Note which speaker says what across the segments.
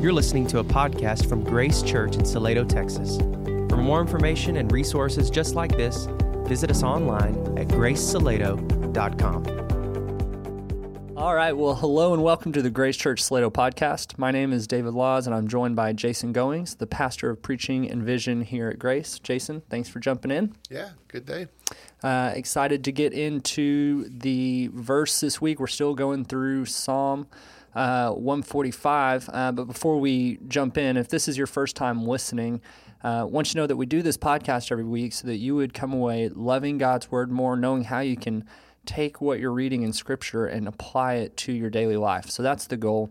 Speaker 1: You're listening to a podcast from Grace Church in Salado, Texas. For more information and resources just like this, visit us online at gracesalado.com.
Speaker 2: All right. Well, hello and welcome to the Grace Church Salado podcast. My name is David Laws, and I'm joined by Jason Goings, the pastor of preaching and vision here at Grace. Jason, thanks for jumping in.
Speaker 3: Yeah, good day.
Speaker 2: Uh, excited to get into the verse this week. We're still going through Psalm uh, 145. Uh, but before we jump in, if this is your first time listening, uh, want you to know that we do this podcast every week so that you would come away loving God's word more, knowing how you can take what you're reading in Scripture and apply it to your daily life. So that's the goal.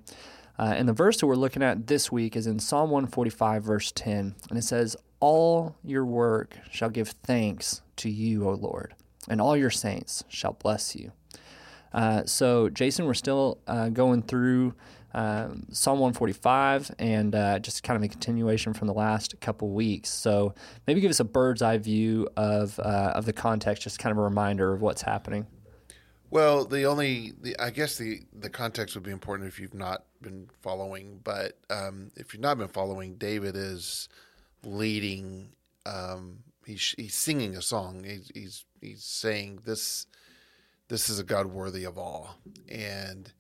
Speaker 2: Uh, and the verse that we're looking at this week is in Psalm 145, verse 10. And it says, All your work shall give thanks to you, O Lord, and all your saints shall bless you. Uh, so, Jason, we're still uh, going through um, Psalm 145 and uh, just kind of a continuation from the last couple weeks. So, maybe give us a bird's eye view of uh, of the context, just kind of a reminder of what's happening.
Speaker 3: Well, the only, the, I guess the the context would be important if you've not been following. But um, if you've not been following, David is leading. Um, he's he's singing a song. He's he's, he's saying this this is a God worthy of all. And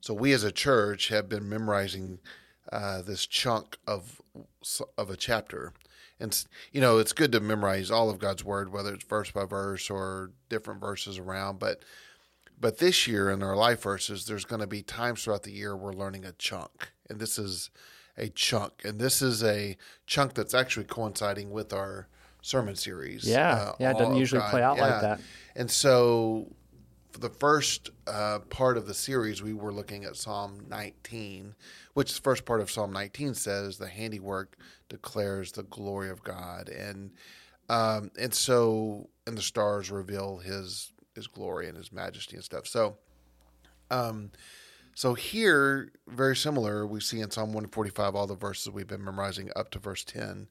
Speaker 3: so we as a church have been memorizing uh, this chunk of of a chapter. And you know, it's good to memorize all of God's word, whether it's verse by verse or different verses around. But but this year in our life verses, there's going to be times throughout the year we're learning a chunk, and this is a chunk, and this is a chunk that's actually coinciding with our sermon series.
Speaker 2: Yeah, uh, yeah, it doesn't usually God. play out yeah. like that.
Speaker 3: And so the first uh, part of the series, we were looking at Psalm 19, which the first part of Psalm 19 says, "The handiwork declares the glory of God," and um, and so and the stars reveal His His glory and His majesty and stuff. So, um, so here, very similar, we see in Psalm 145 all the verses we've been memorizing up to verse 10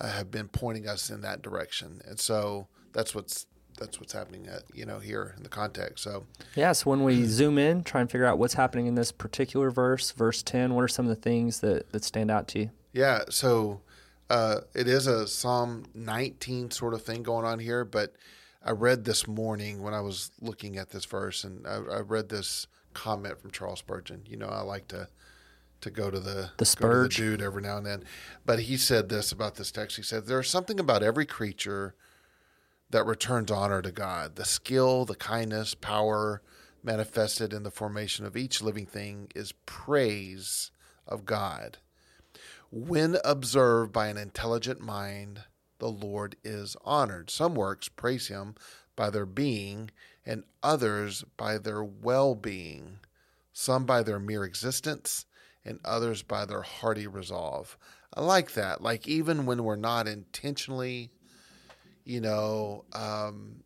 Speaker 3: uh, have been pointing us in that direction, and so that's what's that's what's happening at you know here in the context. So
Speaker 2: yeah, so when we zoom in, try and figure out what's happening in this particular verse, verse ten. What are some of the things that that stand out to you?
Speaker 3: Yeah, so uh, it is a Psalm 19 sort of thing going on here, but I read this morning when I was looking at this verse, and I, I read this comment from Charles Spurgeon. You know, I like to to go to the
Speaker 2: the Spurge
Speaker 3: the dude every now and then, but he said this about this text. He said there's something about every creature that returns honor to God. The skill, the kindness, power manifested in the formation of each living thing is praise of God. When observed by an intelligent mind, the Lord is honored. Some works praise Him by their being, and others by their well being, some by their mere existence, and others by their hearty resolve. I like that. Like, even when we're not intentionally you know, um,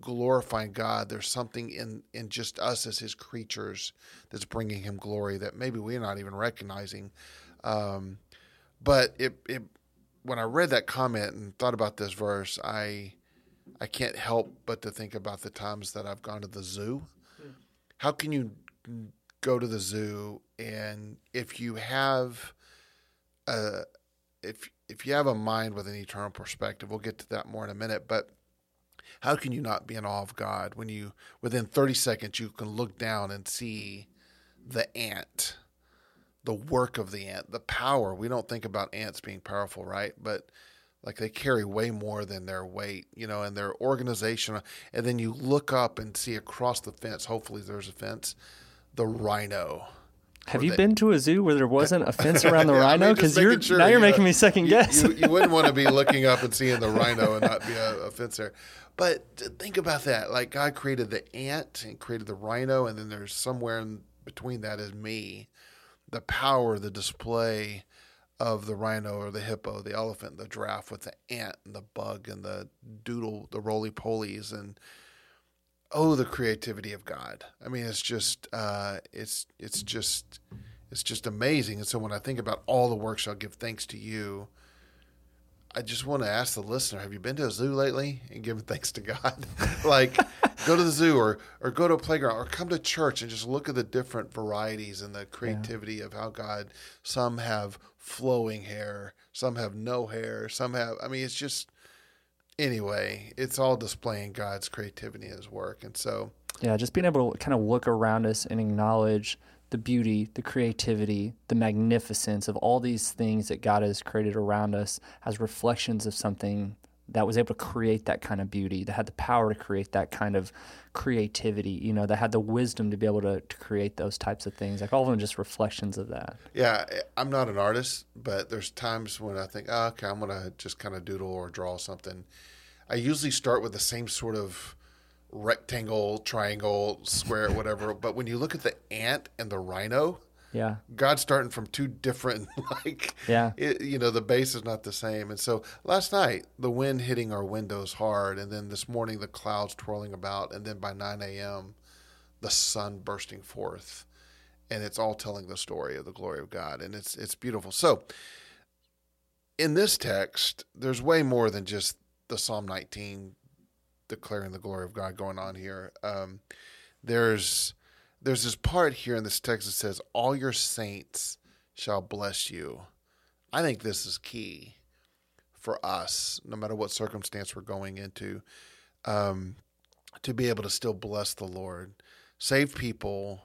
Speaker 3: glorifying God. There's something in in just us as His creatures that's bringing Him glory that maybe we're not even recognizing. Um, but it, it when I read that comment and thought about this verse, I I can't help but to think about the times that I've gone to the zoo. How can you go to the zoo and if you have a if if you have a mind with an eternal perspective, we'll get to that more in a minute, but how can you not be in awe of God when you within 30 seconds you can look down and see the ant, the work of the ant, the power. We don't think about ants being powerful, right? But like they carry way more than their weight, you know, and their organization. And then you look up and see across the fence, hopefully there's a fence, the rhino
Speaker 2: have you they, been to a zoo where there wasn't a fence around the yeah, rhino? Because I mean, you're sure, now you're you uh, making know, me second guess.
Speaker 3: You, you, you wouldn't want to be looking up and seeing the rhino and not be a, a, fence there. But think about that. Like God created the ant and created the rhino, and then there's somewhere in between that is me, the power, the display of the rhino or the hippo, the elephant, the giraffe with the ant and the bug and the doodle, the roly polies and oh the creativity of God. I mean, it's just uh, it's it's just it's just amazing. And so when I think about all the works, I'll give thanks to you. I just want to ask the listener: Have you been to a zoo lately and given thanks to God? like, go to the zoo or or go to a playground or come to church and just look at the different varieties and the creativity of how God. Some have flowing hair, some have no hair, some have. I mean, it's just anyway. It's all displaying God's creativity in His work, and so
Speaker 2: Yeah, just being able to kind of look around us and acknowledge the beauty, the creativity, the magnificence of all these things that God has created around us as reflections of something that was able to create that kind of beauty, that had the power to create that kind of creativity, you know, that had the wisdom to be able to, to create those types of things. Like all of them just reflections of that.
Speaker 3: Yeah, I'm not an artist, but there's times when I think, oh, okay, I'm gonna just kind of doodle or draw something. I usually start with the same sort of rectangle, triangle, square, whatever. but when you look at the ant and the rhino,
Speaker 2: Yeah.
Speaker 3: God's starting from two different, like,
Speaker 2: Yeah.
Speaker 3: it, you know, the base is not the same. And so last night, the wind hitting our windows hard, and then this morning, the clouds twirling about, and then by 9 a.m., the sun bursting forth. And it's all telling the story of the glory of God, and it's it's beautiful. So, in this text, there's way more than just the Psalm 19 declaring the glory of God going on here. Um, there's there's this part here in this text that says, "All your saints shall bless you." I think this is key for us, no matter what circumstance we're going into, um, to be able to still bless the Lord. Saved people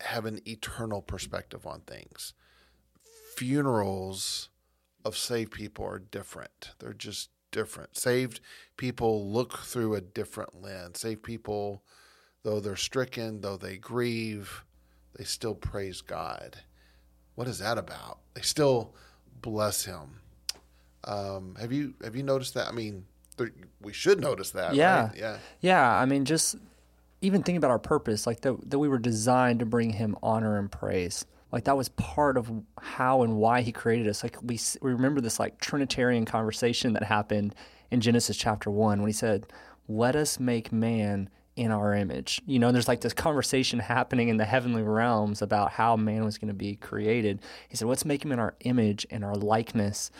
Speaker 3: have an eternal perspective on things. Funerals of saved people are different. They're just different. Saved people look through a different lens. Saved people, though they're stricken, though they grieve, they still praise God. What is that about? They still bless Him. Um, have you have you noticed that? I mean, there, we should notice that.
Speaker 2: Yeah.
Speaker 3: right? yeah,
Speaker 2: Yeah, I mean, just even think about our purpose, like that, that we were designed to bring Him honor and praise. Like that was part of how and why He created us. Like we we remember this like Trinitarian conversation that happened in Genesis chapter one when He said, "Let us make man." In our image, you know, there's like this conversation happening in the heavenly realms about how man was going to be created. He said, "Let's make him in our image and our likeness,"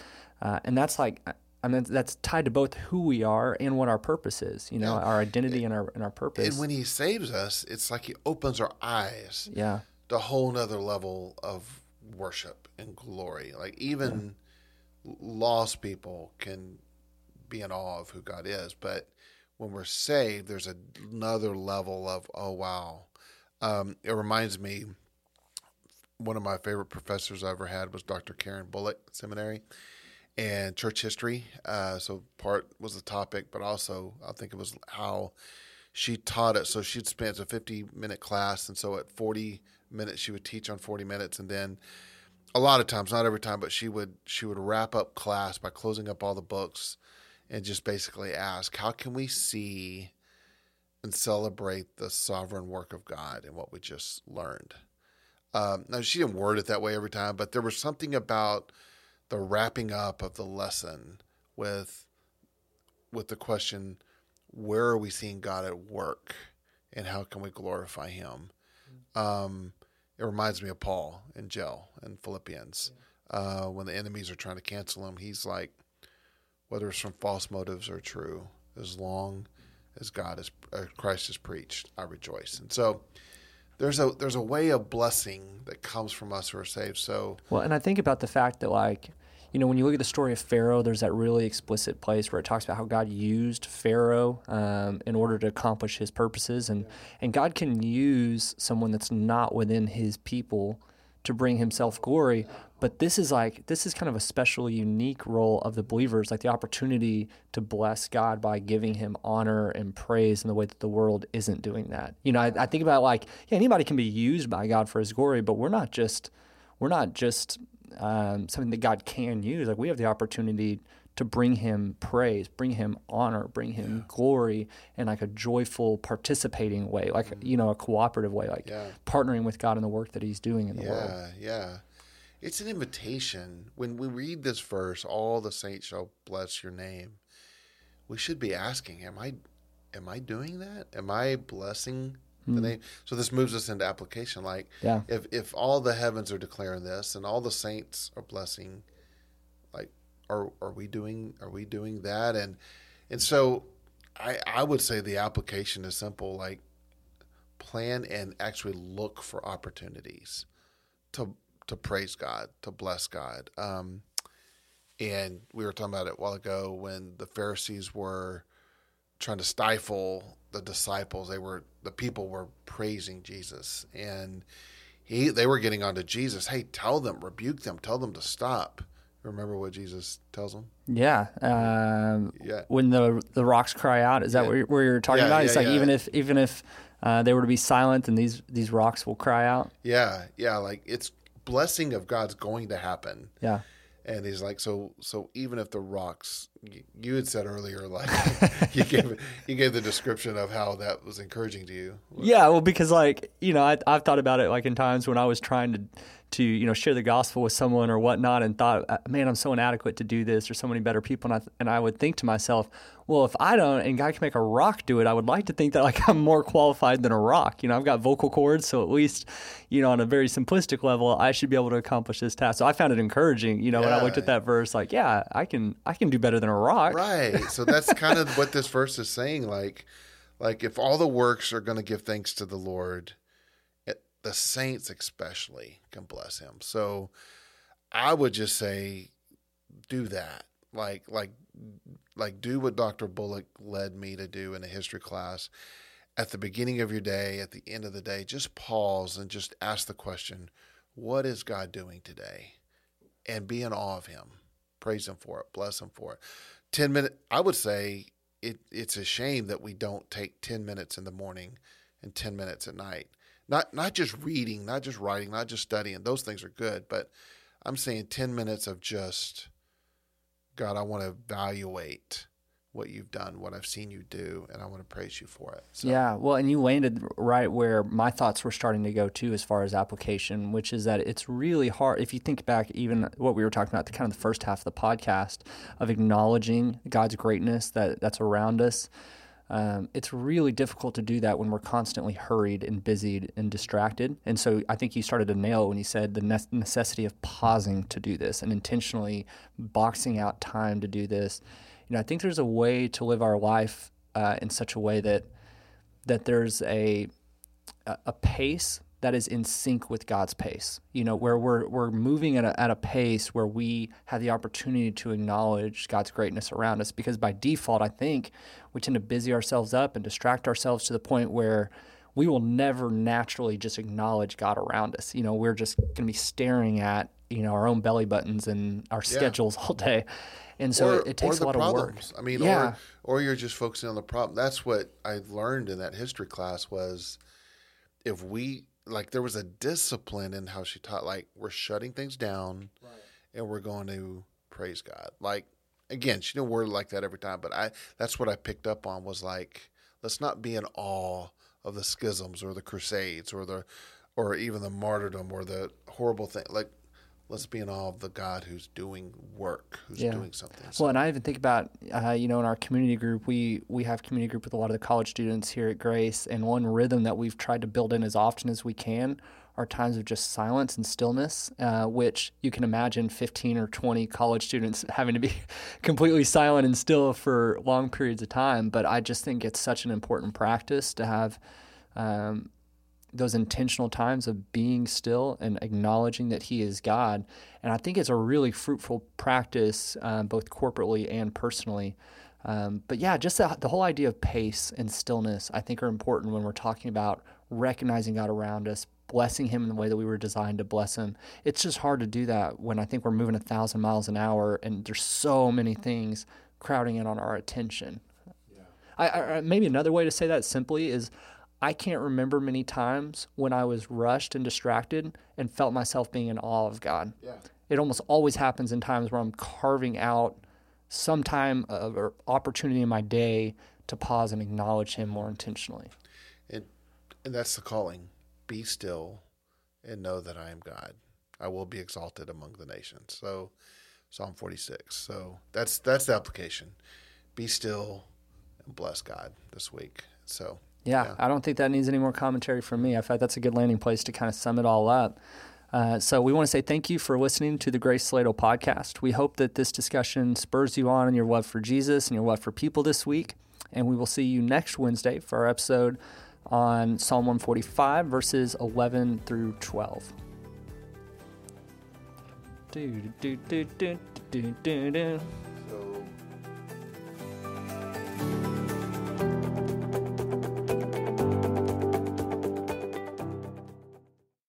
Speaker 2: uh, and that's like I mean, that's tied to both who we are and what our purpose is. You know, our identity and our and our purpose.
Speaker 3: And when He saves us, it's like He opens our eyes
Speaker 2: yeah,
Speaker 3: to a whole nother level of worship and glory. Like even lost people can be in awe of who God is, but when we're saved, there's another level of oh wow. Um, it reminds me. One of my favorite professors I ever had was Dr. Karen Bullock Seminary, and church history. Uh, so part was the topic, but also I think it was how she taught it. So she'd spend a 50 minute class. And so at 40 minutes, she would teach on 40 minutes. And then a lot of times, not every time, but she would, she would wrap up class by closing up all the books and just basically ask, how can we see and celebrate the sovereign work of God and what we just learned? Um, now she didn't word it that way every time, but there was something about the wrapping up of the lesson with with the question where are we seeing God at work and how can we glorify him? Um, it reminds me of Paul in jail in Philippians. Uh, when the enemies are trying to cancel him he's like whether it's from false motives or true as long as God is uh, Christ is preached I rejoice and so there's a there's a way of blessing that comes from us who are saved so
Speaker 2: Well, and I think about the fact that, like, you know, when you look at the story of Pharaoh, there's that really explicit place where it talks about how God used Pharaoh um, in order to accomplish his purposes. And, and God can use someone that's not within his people to bring himself glory. But this is like, this is kind of a special, unique role of the believers, like the opportunity to bless God by giving him honor and praise in the way that the world isn't doing that. You know, I, I think about like, yeah, anybody can be used by God for his glory, but we're not just we're not just um, something that God can use. Like we have the opportunity to bring Him praise, bring Him honor, bring Him glory in like a joyful, participating way, like you know, a cooperative way, like
Speaker 3: Yeah.
Speaker 2: partnering with God in the work that He's doing in the world.
Speaker 3: Yeah, yeah. It's an invitation. When we read this verse, all the saints shall bless your name. We should be asking, am I am I doing that? Am I blessing the hmm. name? So this moves us into application. Like
Speaker 2: Yeah.
Speaker 3: if if all the heavens are declaring this and all the saints are blessing, like are are we doing are we doing that? And and so I I would say the application is simple. Like plan and actually look for opportunities to to praise God, to bless God. Um, and we were talking about it a while ago when the Pharisees were trying to stifle the disciples. They were the people were praising Jesus, and he they were getting onto Jesus. Hey, tell them, rebuke them, tell them to stop. Remember what Jesus tells them?
Speaker 2: Yeah. Um,
Speaker 3: Yeah.
Speaker 2: When the the rocks cry out, is that
Speaker 3: Yeah.
Speaker 2: what you're, where you're talking
Speaker 3: Yeah,
Speaker 2: about? It's like
Speaker 3: yeah.
Speaker 2: even if even if uh, they were to be silent, and these these rocks will cry out.
Speaker 3: Yeah, yeah. Like it's blessing of God's going to happen.
Speaker 2: Yeah.
Speaker 3: And he's like, so, so even if the rocks, you, had said earlier, like you gave you gave the description of how that was encouraging to you.
Speaker 2: Yeah, well, because like you know, I, I've thought about it like in times when I was trying to, to you know, share the gospel with someone or whatnot, and thought, uh, man, I'm so inadequate to do this. There's so many better people, and I and I would think to myself, well, if I don't, and God can make a rock do it, I would like to think that like I'm more qualified than a rock. You know, I've got vocal cords, so at least, you know, on a very simplistic level, I should be able to accomplish this task. So I found it encouraging. You know, when I looked at that verse, like, yeah, I can, I can do better than a rock.
Speaker 3: Right. So that's kind of what this verse is saying. Like, like if all the works are going to give thanks to the Lord, it, the saints especially can bless Him. So I would just say, do that. Like, like, like, do what Dr. Bullock led me to do in a history class. At the beginning of your day, at the end of the day, just pause and just ask the question, "What is God doing today?" and be in awe of Him. Praise Him for it. Bless Him for it. 10 minute I would say it it's a shame that we don't take 10 minutes in the morning and 10 minutes at night. Not not just reading, not just writing, not just studying. Those things are good, but I'm saying 10 minutes of just God, I want to evaluate what you've done, what I've seen you do, and I want to praise you for it. So,
Speaker 2: Yeah, well, and you landed right where my thoughts were starting to go too, as far as application, which is that it's really hard. If you think back, even what we were talking about, the kind of the first half of the podcast of acknowledging God's greatness that that's around us. Um, it's really difficult to do that when we're constantly hurried and busied and distracted. And so I think you started to nail when you said the ne- necessity of pausing to do this and intentionally boxing out time to do this. You know, I think there's a way to live our life uh, in such a way that that there's a a pace that is in sync with God's pace. You know, where we're we're moving at a, at a pace where we have the opportunity to acknowledge God's greatness around us. Because by default, I think we tend to busy ourselves up and distract ourselves to the point where we will never naturally just acknowledge God around us. You know, we're just going to be staring at you know our own belly buttons and our schedules all day, and so
Speaker 3: or,
Speaker 2: it, it takes a
Speaker 3: the
Speaker 2: lot of work.
Speaker 3: problems. I mean,
Speaker 2: Yeah.
Speaker 3: or or you're just focusing on the problem. That's what I learned in that history class was if we like there was a discipline in how she taught like we're shutting things down and we're going to praise God. Like again, she didn't word it like that every time, but I that's what I picked up on was like let's not be in awe of the schisms or the crusades or the or even the martyrdom or the horrible thing. Like let's be in awe of the God who's doing work, who's
Speaker 2: Yeah.
Speaker 3: doing something.
Speaker 2: Well, and I even think about, uh, you know, in our community group, we we have community group with a lot of the college students here at Grace, and one rhythm that we've tried to build in as often as we can are times of just silence and stillness, uh, which you can imagine 15 or 20 college students having to be completely silent and still for long periods of time. But I just think it's such an important practice to have. Um, those intentional times of being still and acknowledging that He is God. And I think it's a really fruitful practice, uh, both corporately and personally. Um, but yeah, just the, the whole idea of pace and stillness, I think, are important when we're talking about recognizing God around us, blessing Him in the way that we were designed to bless Him. It's just hard to do that when I think we're moving a thousand miles an hour and there's so many things crowding in on our attention. I, I, maybe another way to say that simply is I can't remember many times when I was rushed and distracted and felt myself being in awe of God.
Speaker 3: Yeah.
Speaker 2: It almost always happens in times where I'm carving out some time of, or opportunity in my day to pause and acknowledge Him more intentionally.
Speaker 3: And and that's the calling. Be still and know that I am God. I will be exalted among the nations. So Psalm 46. So that's that's the application. Be still and bless God this week. So
Speaker 2: Yeah,
Speaker 3: Yeah.
Speaker 2: I don't think that needs any more commentary from me. I thought that's a good landing place to kind of sum it all up. Uh, so we want to say thank you for listening to the Grace Salado podcast. We hope that this discussion spurs you on in your love for Jesus and your love for people this week. And we will see you next Wednesday for our episode on Psalm 145, verses 11 through 12. Do, do, do, do, do, do, do.